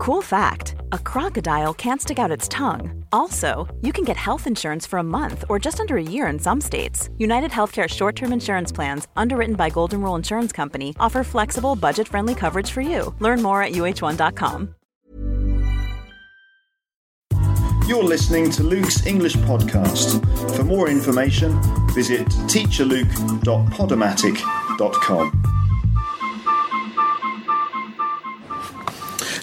Cool fact a crocodile can't stick out its tongue. Also, you can get health insurance for a month or just under a year in some states. United Healthcare short term insurance plans, underwritten by Golden Rule Insurance Company, offer flexible, budget friendly coverage for you. Learn more at uh1.com. You're listening to Luke's English Podcast. For more information, visit teacherluke.podomatic.com.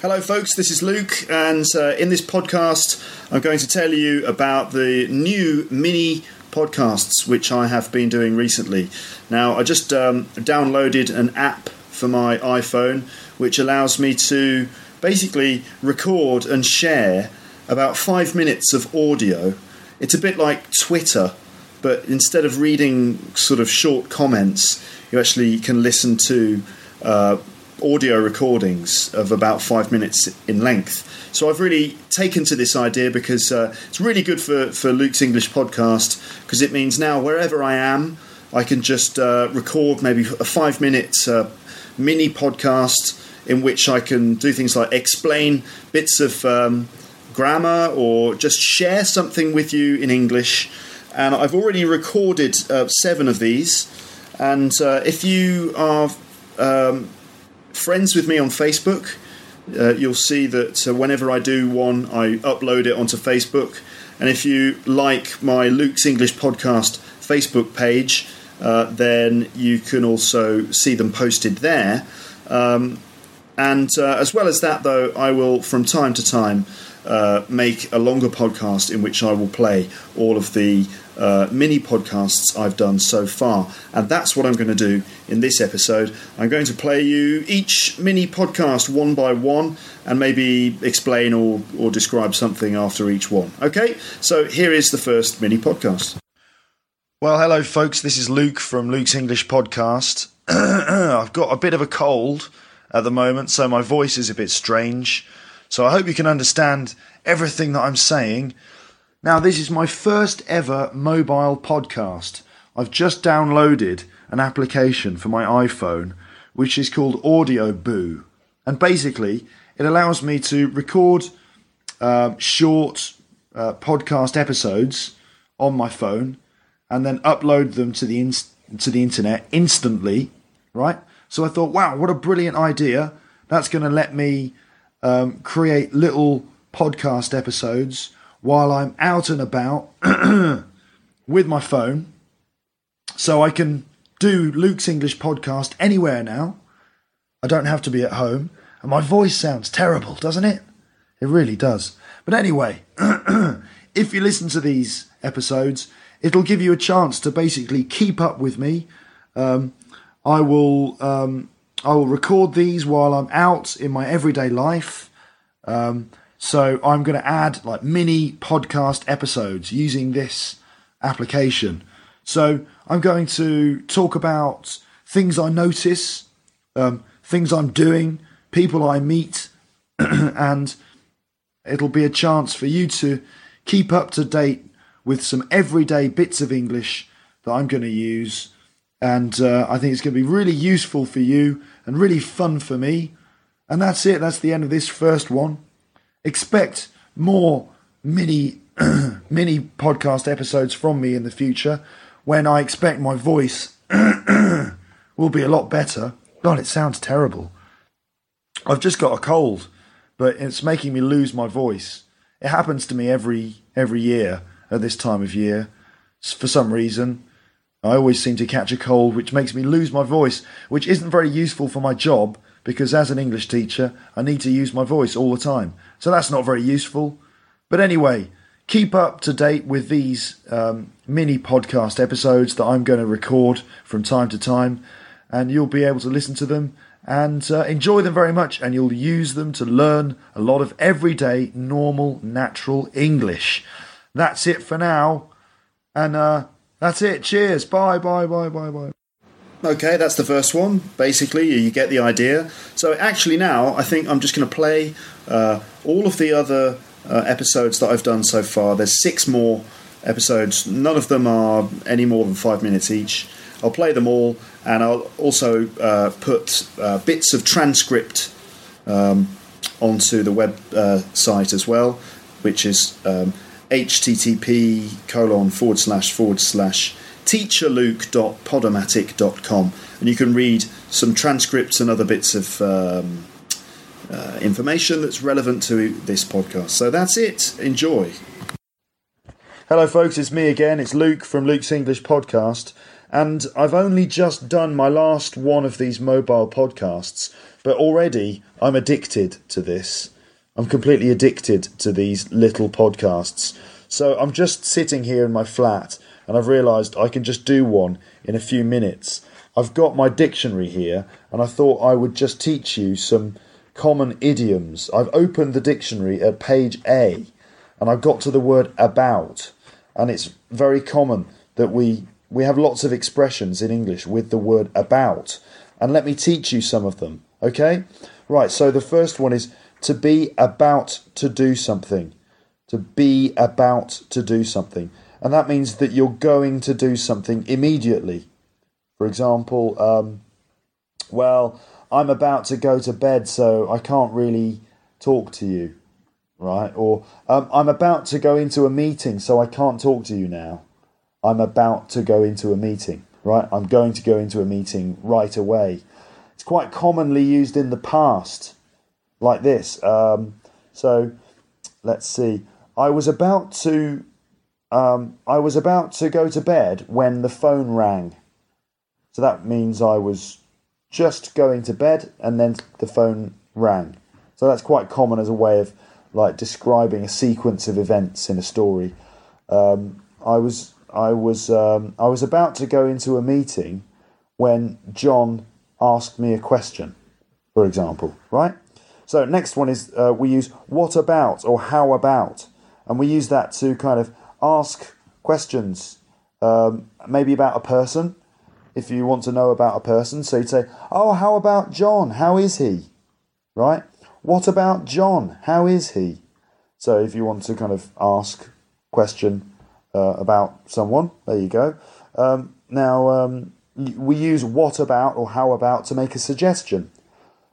Hello, folks. This is Luke, and uh, in this podcast, I'm going to tell you about the new mini podcasts which I have been doing recently. Now, I just um, downloaded an app for my iPhone which allows me to basically record and share about five minutes of audio. It's a bit like Twitter, but instead of reading sort of short comments, you actually can listen to. Uh, audio recordings of about five minutes in length. So I've really taken to this idea because uh, it's really good for, for Luke's English podcast because it means now wherever I am, I can just uh, record maybe a five minute uh, mini podcast in which I can do things like explain bits of um, grammar or just share something with you in English. And I've already recorded uh, seven of these. And uh, if you are um, friends with me on Facebook. Uh, you'll see that uh, whenever I do one, I upload it onto Facebook. And if you like my Luke's English podcast Facebook page, uh, then you can also see them posted there. Um, and uh, as well as that, though, I will from time to time uh, make a longer podcast in which I will play all of the uh, mini podcasts I've done so far. And that's what I'm going to do in this episode. I'm going to play you each mini podcast one by one and maybe explain or, or describe something after each one. Okay, so here is the first mini podcast. Well, hello, folks. This is Luke from Luke's English Podcast. I've got a bit of a cold at the moment, so my voice is a bit strange. So I hope you can understand everything that I'm saying. Now, this is my first ever mobile podcast. I've just downloaded an application for my iPhone which is called Audioboo. And basically, it allows me to record uh, short uh, podcast episodes on my phone and then upload them to the, in- to the internet instantly, right? So I thought, wow, what a brilliant idea. That's going to let me um, create little podcast episodes while I'm out and about with my phone. So I can do Luke's English podcast anywhere now. I don't have to be at home. And my voice sounds terrible, doesn't it? It really does. But anyway, if you listen to these episodes, it'll give you a chance to basically keep up with me. Um, I will um, I will record these while I'm out in my everyday life. Um, so I'm going to add like mini podcast episodes using this application. So I'm going to talk about things I notice, um, things I'm doing, people I meet, and it'll be a chance for you to keep up to date with some everyday bits of English that I'm going to use. And uh, I think it's going to be really useful for you and really fun for me. And that's it. That's the end of this first one. Expect more mini mini podcast episodes from me in the future when I expect my voice will be a lot better. God, it sounds terrible. I've just got a cold, but it's making me lose my voice. It happens to me every every year at this time of year. For some reason, I always seem to catch a cold, which makes me lose my voice, which isn't very useful for my job because as an English teacher, I need to use my voice all the time. So that's not very useful. But anyway, keep up to date with these um, mini podcast episodes that I'm going to record from time to time, and you'll be able to listen to them and uh, enjoy them very much, and you'll use them to learn a lot of everyday, normal, natural English. That's it for now, and uh, that's it. Cheers. Bye, bye, bye, bye, bye. Okay, that's the first one. Basically, you get the idea. So, actually, now I think I'm just going to play uh, all of the other uh, episodes that I've done so far. There's six more episodes. None of them are any more than five minutes each. I'll play them all, and I'll also uh, put uh, bits of transcript um, onto the web uh, as well, which is um, http colon forward slash forward slash teacherluke.podomatic.com and you can read some transcripts and other bits of um, uh, information that's relevant to this podcast. So that's it. Enjoy. Hello, folks. It's me again. It's Luke from Luke's English Podcast. And I've only just done my last one of these mobile podcasts, but already I'm addicted to this. I'm completely addicted to these little podcasts. So I'm just sitting here in my flat and I've realised I can just do one in a few minutes. I've got my dictionary here and I thought I would just teach you some common idioms. I've opened the dictionary at page A and I've got to the word about and it's very common that we we have lots of expressions in English with the word about and let me teach you some of them, okay? Right, so the first one is to be about to do something. To be about to do something. And that means that you're going to do something immediately. For example, um, well, I'm about to go to bed, so I can't really talk to you, right? Or um, I'm about to go into a meeting, so I can't talk to you now. I'm about to go into a meeting, right? I'm going to go into a meeting right away. It's quite commonly used in the past, like this. Um, so let's see. I was about to um, I was about to go to bed when the phone rang. So that means I was just going to bed and then the phone rang. So that's quite common as a way of like describing a sequence of events in a story. Um, I was I was um, I was about to go into a meeting when John asked me a question, for example, right? So next one is uh, we use what about or how about, and we use that to kind of ask questions, um, maybe about a person, if you want to know about a person. So you'd say, Oh, how about John? How is he? Right? What about John? How is he? So if you want to kind of ask question uh, about someone, there you go. Um, now, um, we use what about or how about to make a suggestion.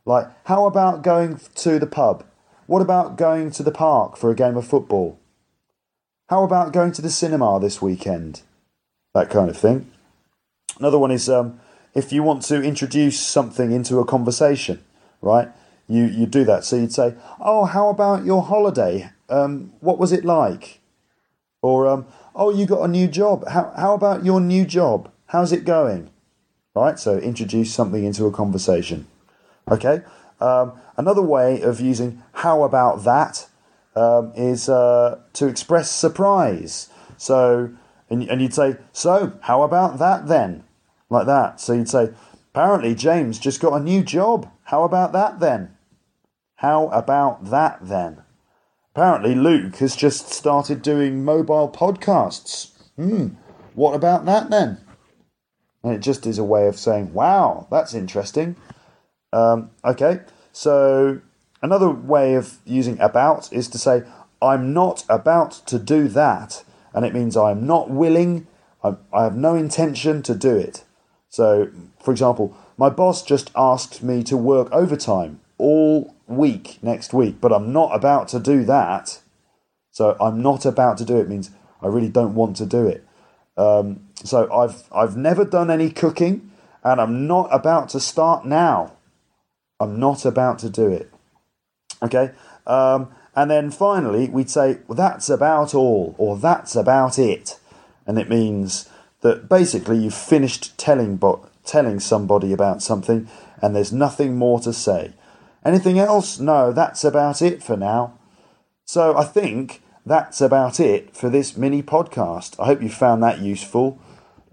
Like, how about going to the pub? What about going to the park for a game of football? How about going to the cinema this weekend? That kind of thing. Another one is um, if you want to introduce something into a conversation, right? You you do that. So you'd say, "Oh, how about your holiday? Um, what was it like?" Or, um, "Oh, you got a new job. How how about your new job? How's it going?" Right. So introduce something into a conversation. Okay. Um, another way of using "how about that" um, is uh, to express surprise. So, and, and you'd say, So, how about that then? Like that. So you'd say, Apparently, James just got a new job. How about that then? How about that then? Apparently, Luke has just started doing mobile podcasts. Hmm, what about that then? And it just is a way of saying, wow, that's interesting. Um, okay, so Another way of using about is to say, I'm not about to do that. And it means I'm not willing, I, I have no intention to do it. So, for example, my boss just asked me to work overtime all week next week, but I'm not about to do that. So, I'm not about to do it means I really don't want to do it. Um, so, I've I've never done any cooking, and I'm not about to start now. I'm not about to do it. Okay. Um, and then finally, we'd say, well, that's about all, or that's about it. And it means that basically you've finished telling, bo- telling somebody about something and there's nothing more to say. Anything else? No, that's about it for now. So I think that's about it for this mini podcast. I hope you found that useful.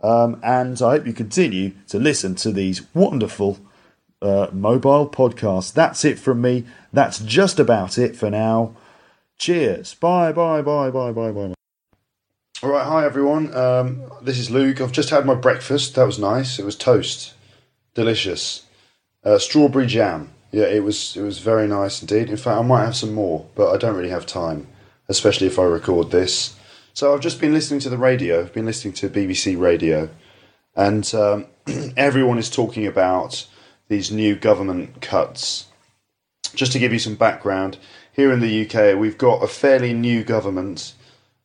Um, and I hope you continue to listen to these wonderful uh, mobile podcast. That's it from me. That's just about it for now. Cheers. Bye, bye, bye, bye, bye, bye. All right, hi everyone. Um, this is Luke. I've just had my breakfast. That was nice. It was toast, delicious, uh, strawberry jam. Yeah, it was. It was very nice indeed. In fact, I might have some more, but I don't really have time, especially if I record this. So I've just been listening to the radio. I've been listening to BBC Radio, and um, everyone is talking about these new government cuts just to give you some background, here in the UK, we've got a fairly new government.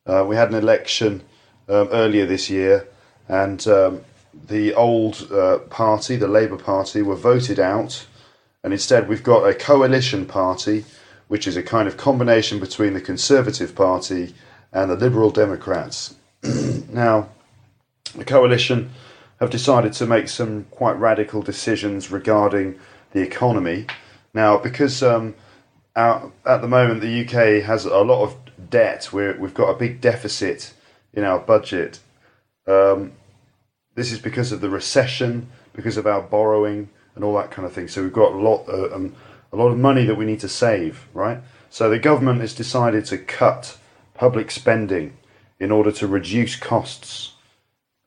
Uh, we had an election um, earlier this year, and um, the old uh, party, the Labour Party, were voted out, and instead we've got a coalition party, which is a kind of combination between the Conservative Party and the Liberal Democrats. now, the coalition have decided to make some quite radical decisions regarding the economy. Now, because um, our, at the moment the UK has a lot of debt, we we've got a big deficit in our budget. Um, this is because of the recession, because of our borrowing and all that kind of thing. So we've got a lot, uh, um, a lot of money that we need to save, right? So the government has decided to cut public spending in order to reduce costs.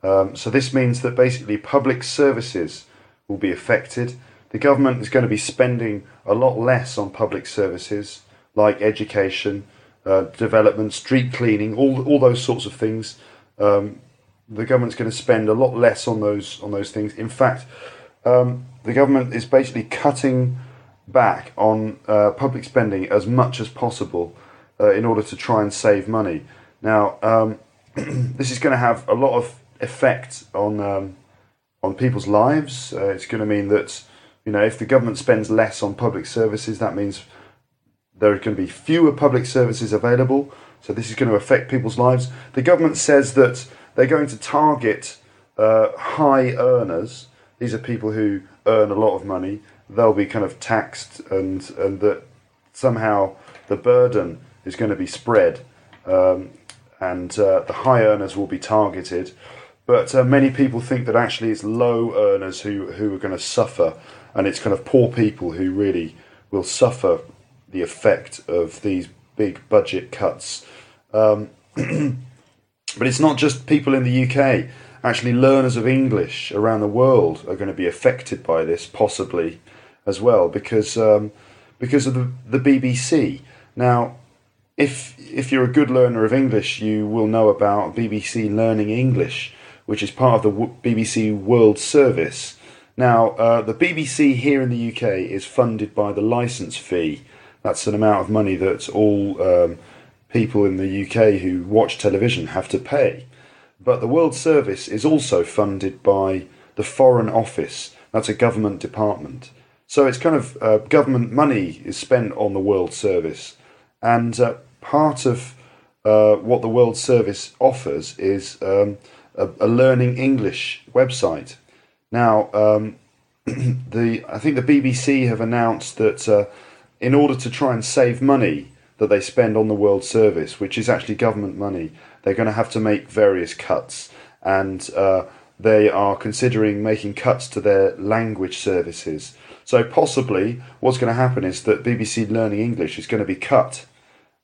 Um, so this means that basically public services will be affected. The government is going to be spending a lot less on public services like education, uh, development, street cleaning, all all those sorts of things. Um, the government's going to spend a lot less on those on those things. In fact, um, the government is basically cutting back on uh, public spending as much as possible uh, in order to try and save money. Now, um, this is going to have a lot of effect on um, on people's lives. Uh, it's going to mean that you know if the government spends less on public services, that means there are going to be fewer public services available. So this is going to affect people's lives. The government says that they're going to target uh, high earners. These are people who earn a lot of money. They'll be kind of taxed, and and that somehow the burden is going to be spread, um, and uh, the high earners will be targeted. But uh, many people think that actually it's low earners who who are going to suffer, and it's kind of poor people who really will suffer the effect of these big budget cuts. Um, But it's not just people in the UK. Actually, learners of English around the world are going to be affected by this, possibly as well, because um, because of the, the BBC. Now, if if you're a good learner of English, you will know about BBC Learning English, which is part of the BBC World Service. Now, uh, the BBC here in the UK is funded by the license fee. That's an amount of money that all um, people in the UK who watch television have to pay. But the World Service is also funded by the Foreign Office, that's a government department. So it's kind of uh, government money is spent on the World Service. And uh, part of uh, what the World Service offers is um, a, a, learning English website. Now, um, the I think the BBC have announced that uh, in order to try and save money, that they spend on the World Service, which is actually government money, they're going to have to make various cuts. And uh, they are considering making cuts to their language services. So possibly what's going to happen is that BBC Learning English is going to be cut.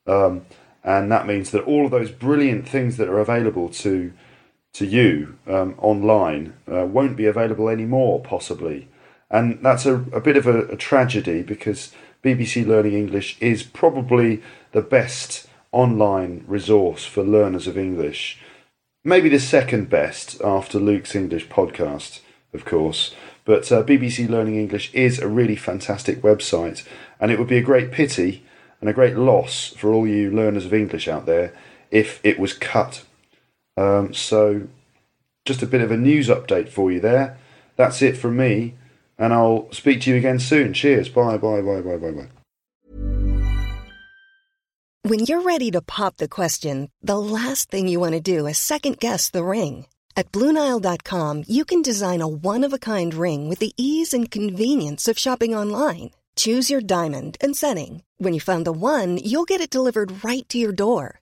Um, and that means that all of those brilliant things that are available to to you um, online uh, won't be available anymore, possibly. And that's a, a bit of a, a tragedy because BBC Learning English is probably the best online resource for learners of English. Maybe the second best after Luke's English podcast, of course. But uh, BBC Learning English is a really fantastic website, and it would be a great pity and a great loss for all you learners of English out there if it was cut. Um, so, just a bit of a news update for you there. That's it from me and I'll speak to you again soon. Cheers. Bye, bye, bye, bye, bye, bye. When you're ready to pop the question, the last thing you want to do is second guess the ring. At Bluenile.com, you can design a one of a kind ring with the ease and convenience of shopping online. Choose your diamond and setting. When you find the one, you'll get it delivered right to your door.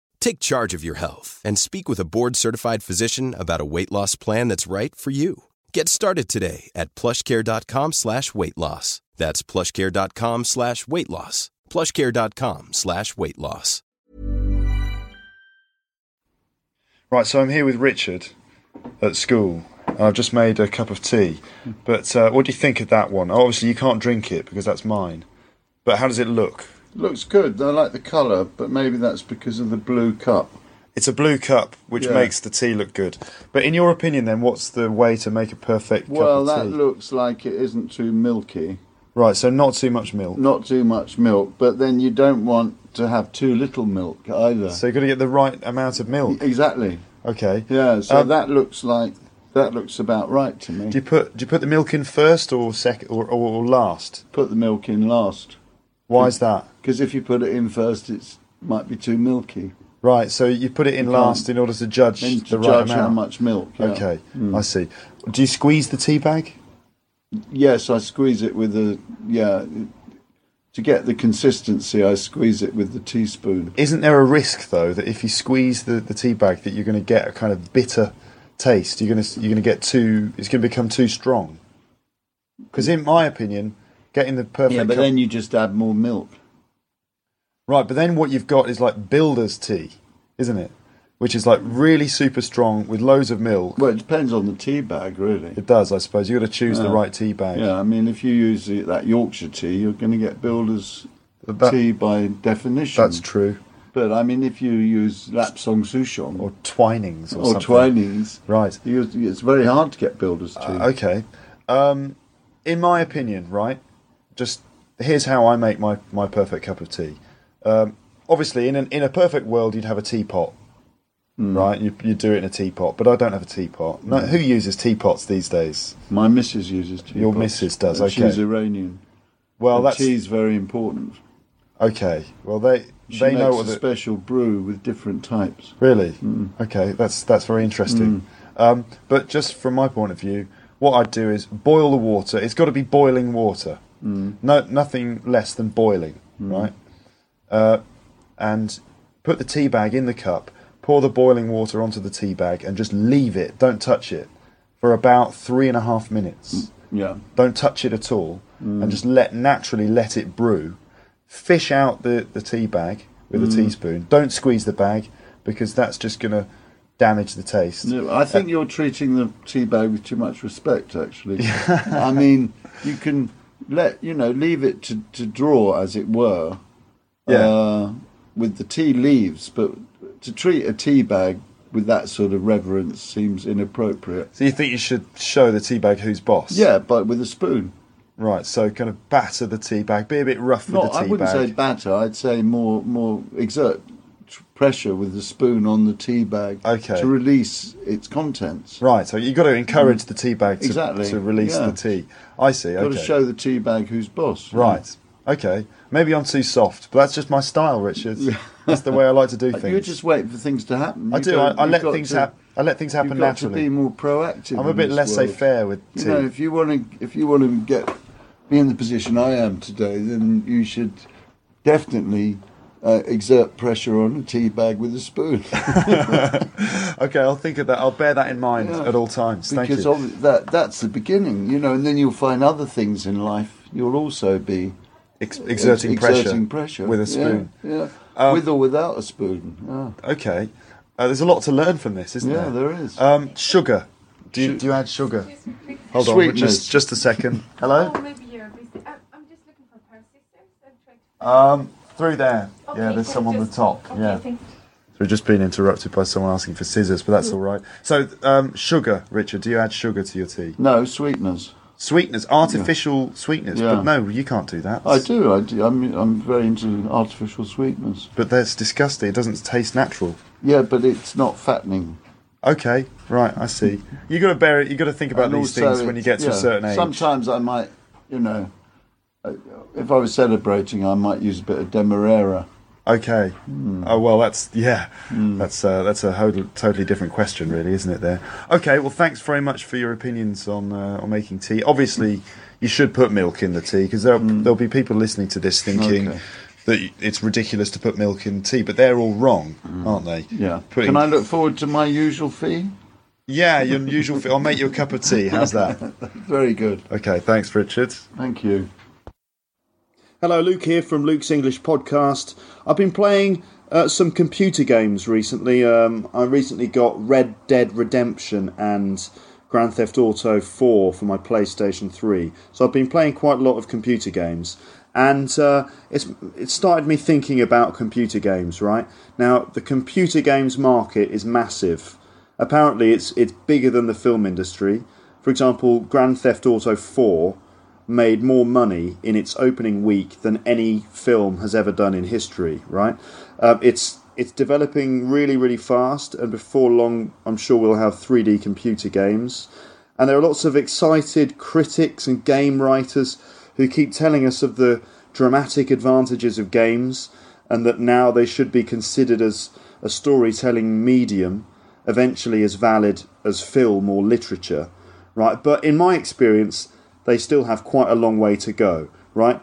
Take charge of your health and speak with a board certified physician about a weight loss plan that's right for you. Get started today at plushcare.com slash weight loss. That's plushcare.com slash weight loss. plushcare.com slash weight loss. Right, so I'm here with Richard at school, and I've just made a cup of tea. But uh, what do you think of that one? Obviously, you can't drink it because that's mine. But how does it look? Looks good. I like the colour, but maybe that's because of the blue cup. It's a blue cup, which Yeah. makes the tea look good. But in your opinion, then, what's the way to make a perfect Well, cup that of tea? looks like it isn't too milky. right, so not too much milk. Not too much milk, but then you don't want to have too little milk either. So you've got to get the right amount of milk. exactly. Okay. Yeah. So Um, that looks like that looks about right to me. Do you put do you put the milk in first or second or, or, or last? Put the milk in last, Why is that? because if you put it in first, it might be too milky. Right, so you put it in last in order to judge Then the right judge amount. how much milk. yeah. Mm. Okay, I see. Do you squeeze the tea bag? Yes, I squeeze it with a yeah. To get the consistency, I squeeze it with the teaspoon. Isn't there a risk though that if you squeeze the, the tea bag that you're going to get a kind of bitter taste? You're going to you're going to get too. It's going to become too strong. Because in my opinion, getting the perfect Yeah, but cup- then you just add more milk. right. But then what you've got is like builder's tea, isn't it? Which is like really super strong with loads of milk. Well, it depends on the tea bag, really. It does, I suppose. You've got to choose the right tea bag. Yeah, I mean, if you use the, that Yorkshire tea, you're going to get builder's That- tea by definition. That's true. But I mean, if you use Lapsang Souchong Or Twinings or, or something. Twinings, Right. you, it's very hard to get builder's tea. Uh, okay. Um, in my opinion, right, just here's how I make my, my perfect cup of tea. Um, obviously, in, an, in a perfect world, you'd have a teapot, Hmm. right? You, you do it in a teapot, but I don't have a teapot. No, who uses teapots these days? My missus uses teapots. Your missus does, okay. She's Iranian. Well, And that's tea's very important. okay. Well, they She they know a the, special brew with different types. Really? Hmm. Okay, that's that's very interesting. Um, but just from my point of view, what I'd do is boil the water. It's got to be boiling water. Hmm. No, nothing less than boiling, right? Uh, and put the tea bag in the cup. Pour the boiling water onto the tea bag and just leave it. Don't touch it for about three and a half minutes. Yeah. Don't touch it at all, and just let naturally let it brew. Fish out the, the tea bag with a teaspoon. Don't squeeze the bag because that's just going to damage the taste. No, I think you're treating the tea bag with too much respect. Actually, I mean, you can let you know leave it to, to draw, as it were, Yeah. uh, with the tea leaves. But to treat a tea bag with that sort of reverence seems inappropriate. So you think you should show the tea bag who's boss? Yeah, but with a spoon. Right. So kind of batter the tea bag, be a bit rough with No, the tea bag I wouldn't bag. say batter. I'd say more more exert pressure with the spoon on the tea bag Okay. to release its contents. Right. So you've got to encourage the tea bag to, Exactly, to release yeah. the tea. I see. Got Okay. to show the tea bag who's boss. Right. Okay. Maybe I'm too soft, but that's just my style, Richard. That's the way I like to do things. You just wait for things to happen. I do. I, I let things to- happen. I let things happen naturally. to be more proactive. I'm a bit laissez-faire with You know, tea. if you want to, if you want to get be in the position I am today, then you should definitely uh, exert pressure on a tea bag with a spoon. Okay, I'll think of that. I'll bear that in mind Yeah. at all times. Thank because you. of that, that's the beginning, you know, and then you'll find other things in life. You'll also be Ex- exerting, exerting pressure, pressure with a spoon. Yeah, Um, with or without a spoon. Yeah, Okay, uh, there's a lot to learn from this, isn't yeah there? Yeah, there is. Um, sugar. Do you, do you add sugar? Hold on, Sweetness. just just a second. Hello. Oh, maybe you're busy. I'm, I'm just looking for a pair of scissors trying to. Um, through there. yeah, there's so someone on the top. Okay, yeah. So we've just been interrupted by someone asking for scissors, but that's all right. So, um, sugar, Richard. Do you add sugar to your tea? no sweeteners. Sweeteners, artificial sweeteners. Yeah. But no, you can't do that. I do. I do. I'm, I'm very into artificial sweeteners. But that's disgusting. It doesn't taste natural. Yeah, but it's not fattening. Okay, right, I see. You got to bear it. You got to think about And these things when you get to a certain age. Sometimes I might, you know, if I was celebrating, I might use a bit of demerara. Okay. Hmm. Oh well, that's yeah. That's uh, that's a totally different question, really, isn't it? There. Okay. Well, thanks very much for your opinions on uh, on making tea. Obviously, you should put milk in the tea because there'll, there'll be people listening to this thinking Hmm. Okay. that it's ridiculous to put milk in tea, but they're all wrong, aren't they? Hmm. Yeah. Putting- Can I look forward to my usual fee? Yeah, your usual. Fee. I'll make you a cup of tea. How's that? Very good. Okay, thanks, Richard. Thank you. Hello, Luke here from Luke's English Podcast. I've been playing uh, some computer games recently. Um, I recently got Red Dead Redemption and Grand Theft Auto 4 for my PlayStation 3. So I've been playing quite a lot of computer games. And uh, it's it started me thinking about computer games, right? Now, the computer games market is massive. Apparently, it's it's bigger than the film industry. For example, Grand Theft Auto 4 made more money in its opening week than any film has ever done in history. Right? Um, it's it's developing really really fast, and before long, I'm sure we'll have 3D computer games. And there are lots of excited critics and game writers who keep telling us of the dramatic advantages of games, and that now they should be considered as a storytelling medium, eventually as valid as film or literature. Right? But in my experience, they still have quite a long way to go, right?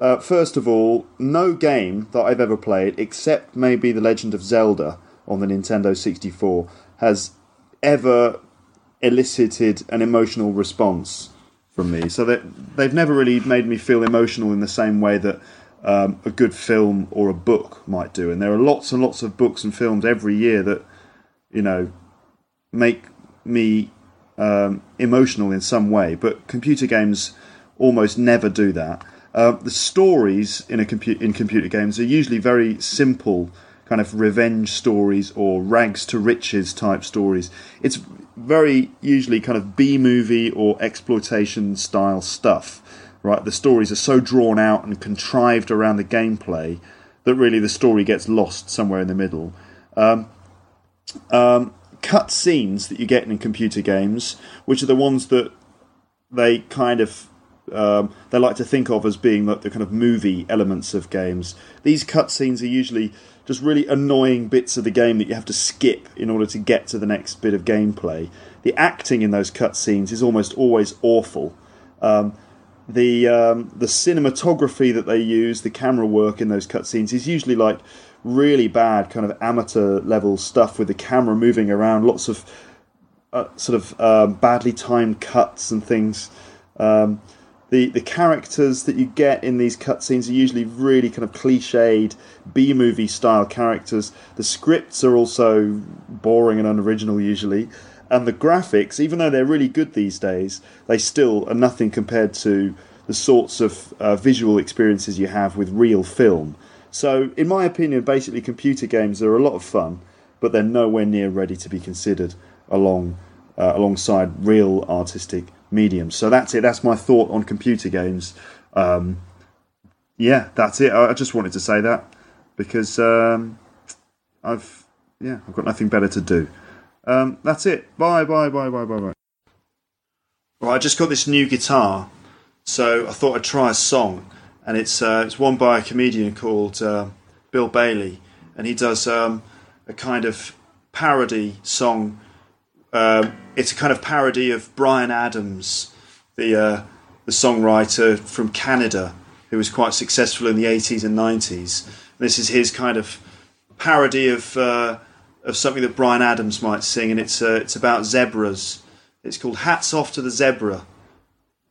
Uh, first of all, no game that I've ever played, except maybe The Legend of Zelda on the Nintendo 64, has ever elicited an emotional response from me. So that they've never really made me feel emotional in the same way that um, a good film or a book might do. And there are lots and lots of books and films every year that, you know, make me um, emotional in some way, but computer games almost never do that. Uh, the stories in a compu- in computer games are usually very simple, kind of revenge stories or rags to riches type stories. It's very usually kind of B movie or exploitation style stuff. Right, the stories are so drawn out and contrived around the gameplay that really the story gets lost somewhere in the middle. Um, um, cut scenes that you get in computer games, which are the ones that they kind of um, they like to think of as being like the kind of movie elements of games. These cutscenes are usually just really annoying bits of the game that you have to skip in order to get to the next bit of gameplay. The acting in those cutscenes is almost always awful. Um, the um, the cinematography that they use, the camera work in those cutscenes is usually like really bad kind of amateur level stuff with the camera moving around, lots of uh, sort of um, badly timed cuts and things. Um, the the characters that you get in these cutscenes are usually really kind of cliched B movie style characters. The scripts are also boring and unoriginal usually, and the graphics, even though they're really good these days, they still are nothing compared to the sorts of uh, visual experiences you have with real film. So, in my opinion, basically, computer games are a lot of fun, but they're nowhere near ready to be considered along uh, alongside real artistic mediums. So that's it. That's my thought on computer games. Um, yeah, that's it. I, I just wanted to say that because um, I've yeah I've got nothing better to do. Um, that's it. Bye bye bye bye bye bye. Right, I just got this new guitar, so I thought I'd try a song and it's uh, it's one by a comedian called uh, Bill Bailey, and he does um, a kind of parody song. Um, it's a kind of parody of Bryan Adams, the uh, the songwriter from Canada, who was quite successful in the eighties and nineties. This is his kind of parody of uh, of something that Bryan Adams might sing, and it's uh, it's about zebras. It's called "Hats Off to the Zebra."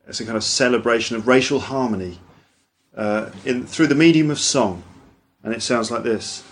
It's a kind of celebration of racial harmony uh, in, through the medium of song. And it sounds like this.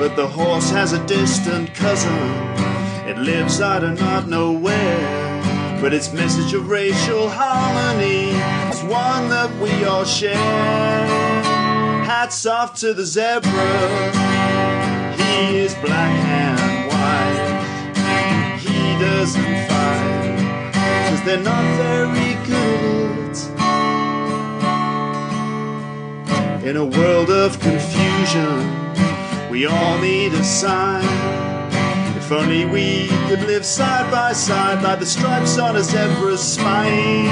But the horse has a distant cousin it lives I do not know where, but its message of racial harmony is one that we all share. Hats off to the zebra, he is black and white. He doesn't fight, cause they're not very good. In a world of confusion, we all need a sign. If only we could live side by side by the stripes on a zebra's spine.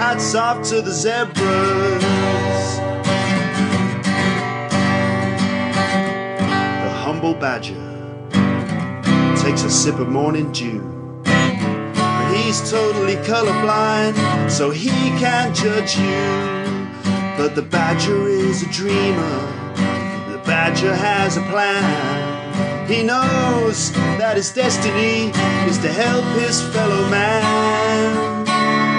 Hats off to the zebras. The humble badger takes a sip of morning dew. He's totally colorblind, so he can't judge you. But the badger is a dreamer badger has a plan. He knows that his destiny is to help his fellow man.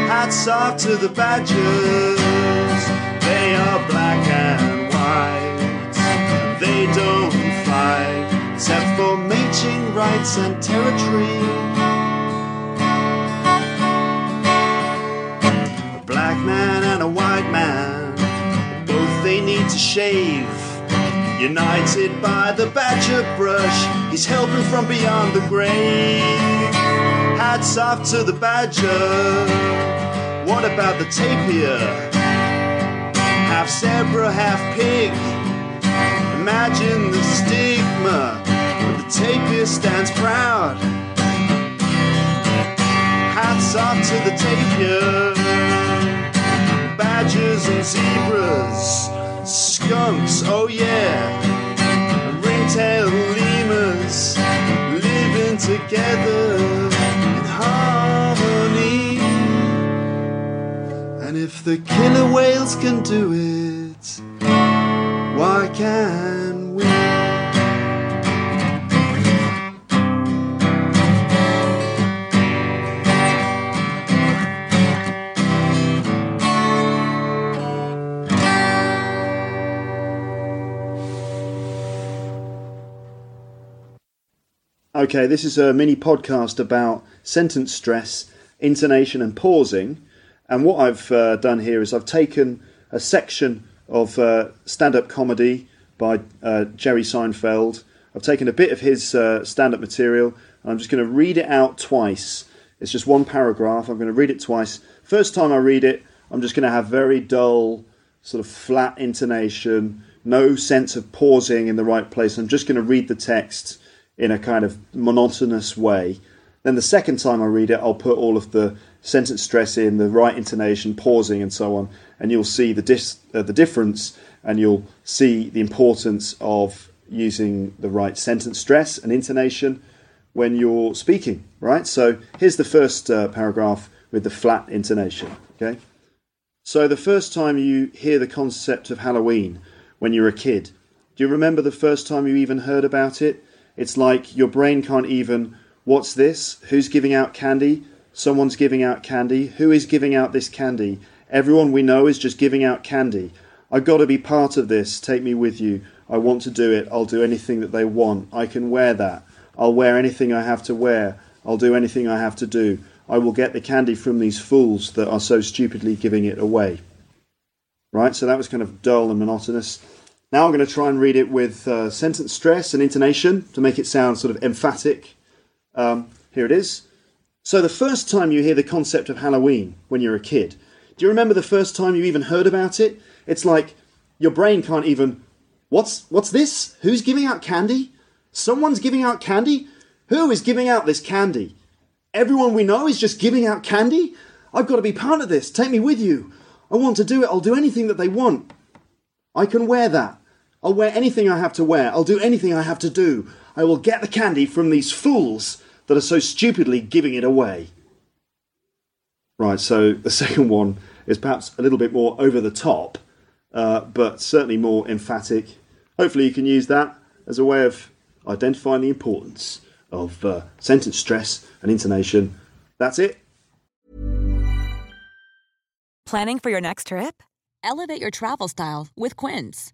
Hats off to the badgers, they are black and white. They don't fight, except for mating rights and territory. A black man and a white man, both they need to shave. United by the badger brush, he's helping from beyond the grave. Hats off to the badger. What about the tapir? Half zebra, half pig. Imagine the stigma, but the tapir stands proud. Hats off to the tapir. Badgers and zebras, skunks, oh yeah. And ringtail lemurs living together in harmony. And if the killer whales can do it, why can't Okay, this is a mini podcast about sentence stress, intonation, and pausing. And what I've uh, done here is I've taken a section of uh, stand up comedy by uh, Jerry Seinfeld. I've taken a bit of his uh, stand up material and I'm just going to read it out twice. It's just one paragraph. I'm going to read it twice. First time I read it, I'm just going to have very dull, sort of flat intonation, no sense of pausing in the right place. I'm just going to read the text in a kind of monotonous way. Then the second time I read it, I'll put all of the sentence stress in, the right intonation, pausing, and so on, and you'll see the dis- uh, the difference, and you'll see the importance of using the right sentence stress and intonation when you're speaking. Right. So here's the first uh, paragraph with the flat intonation. Okay. So the first time you hear the concept of Halloween when you're a kid, do you remember the first time you even heard about it? It's like your brain can't even, what's this? Who's giving out candy? Someone's giving out candy. Who is giving out this candy? Everyone we know is just giving out candy. I've got to be part of this. Take me with you. I want to do it. I'll do anything that they want. I can wear that. I'll wear anything I have to wear. I'll do anything I have to do. I will get the candy from these fools that are so stupidly giving it away. Right? So that was kind of dull and monotonous. Now I'm going to try and read it with uh, sentence stress and intonation to make it sound sort of emphatic. Um, here it is. So, the first time you hear the concept of Halloween when you're a kid, do you remember the first time you even heard about it? It's like your brain can't even. What's, what's this? Who's giving out candy? Someone's giving out candy? Who is giving out this candy? Everyone we know is just giving out candy? I've got to be part of this. Take me with you. I want to do it. I'll do anything that they want. I can wear that. I'll wear anything I have to wear. I'll do anything I have to do. I will get the candy from these fools that are so stupidly giving it away. Right, so the second one is perhaps a little bit more over the top, uh, but certainly more emphatic. Hopefully, you can use that as a way of identifying the importance of uh, sentence stress and intonation. That's it. Planning for your next trip? Elevate your travel style with Quince.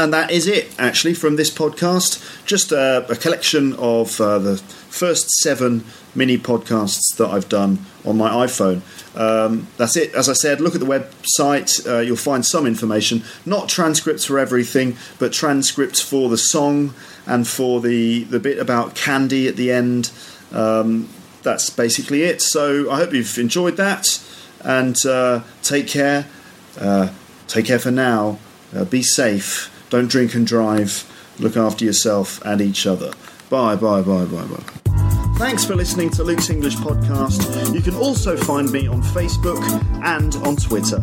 And that is it, actually, from this podcast. Just a, a collection of uh, the first seven mini podcasts that I've done on my iPhone. Um, that's it. As I said, look at the website. Uh, you'll find some information. Not transcripts for everything, but transcripts for the song and for the, the bit about candy at the end. Um, that's basically it. So I hope you've enjoyed that. And uh, take care. Uh, take care for now. Uh, be safe. Don't drink and drive. Look after yourself and each other. Bye, bye, bye, bye, bye. Thanks for listening to Luke's English podcast. You can also find me on Facebook and on Twitter.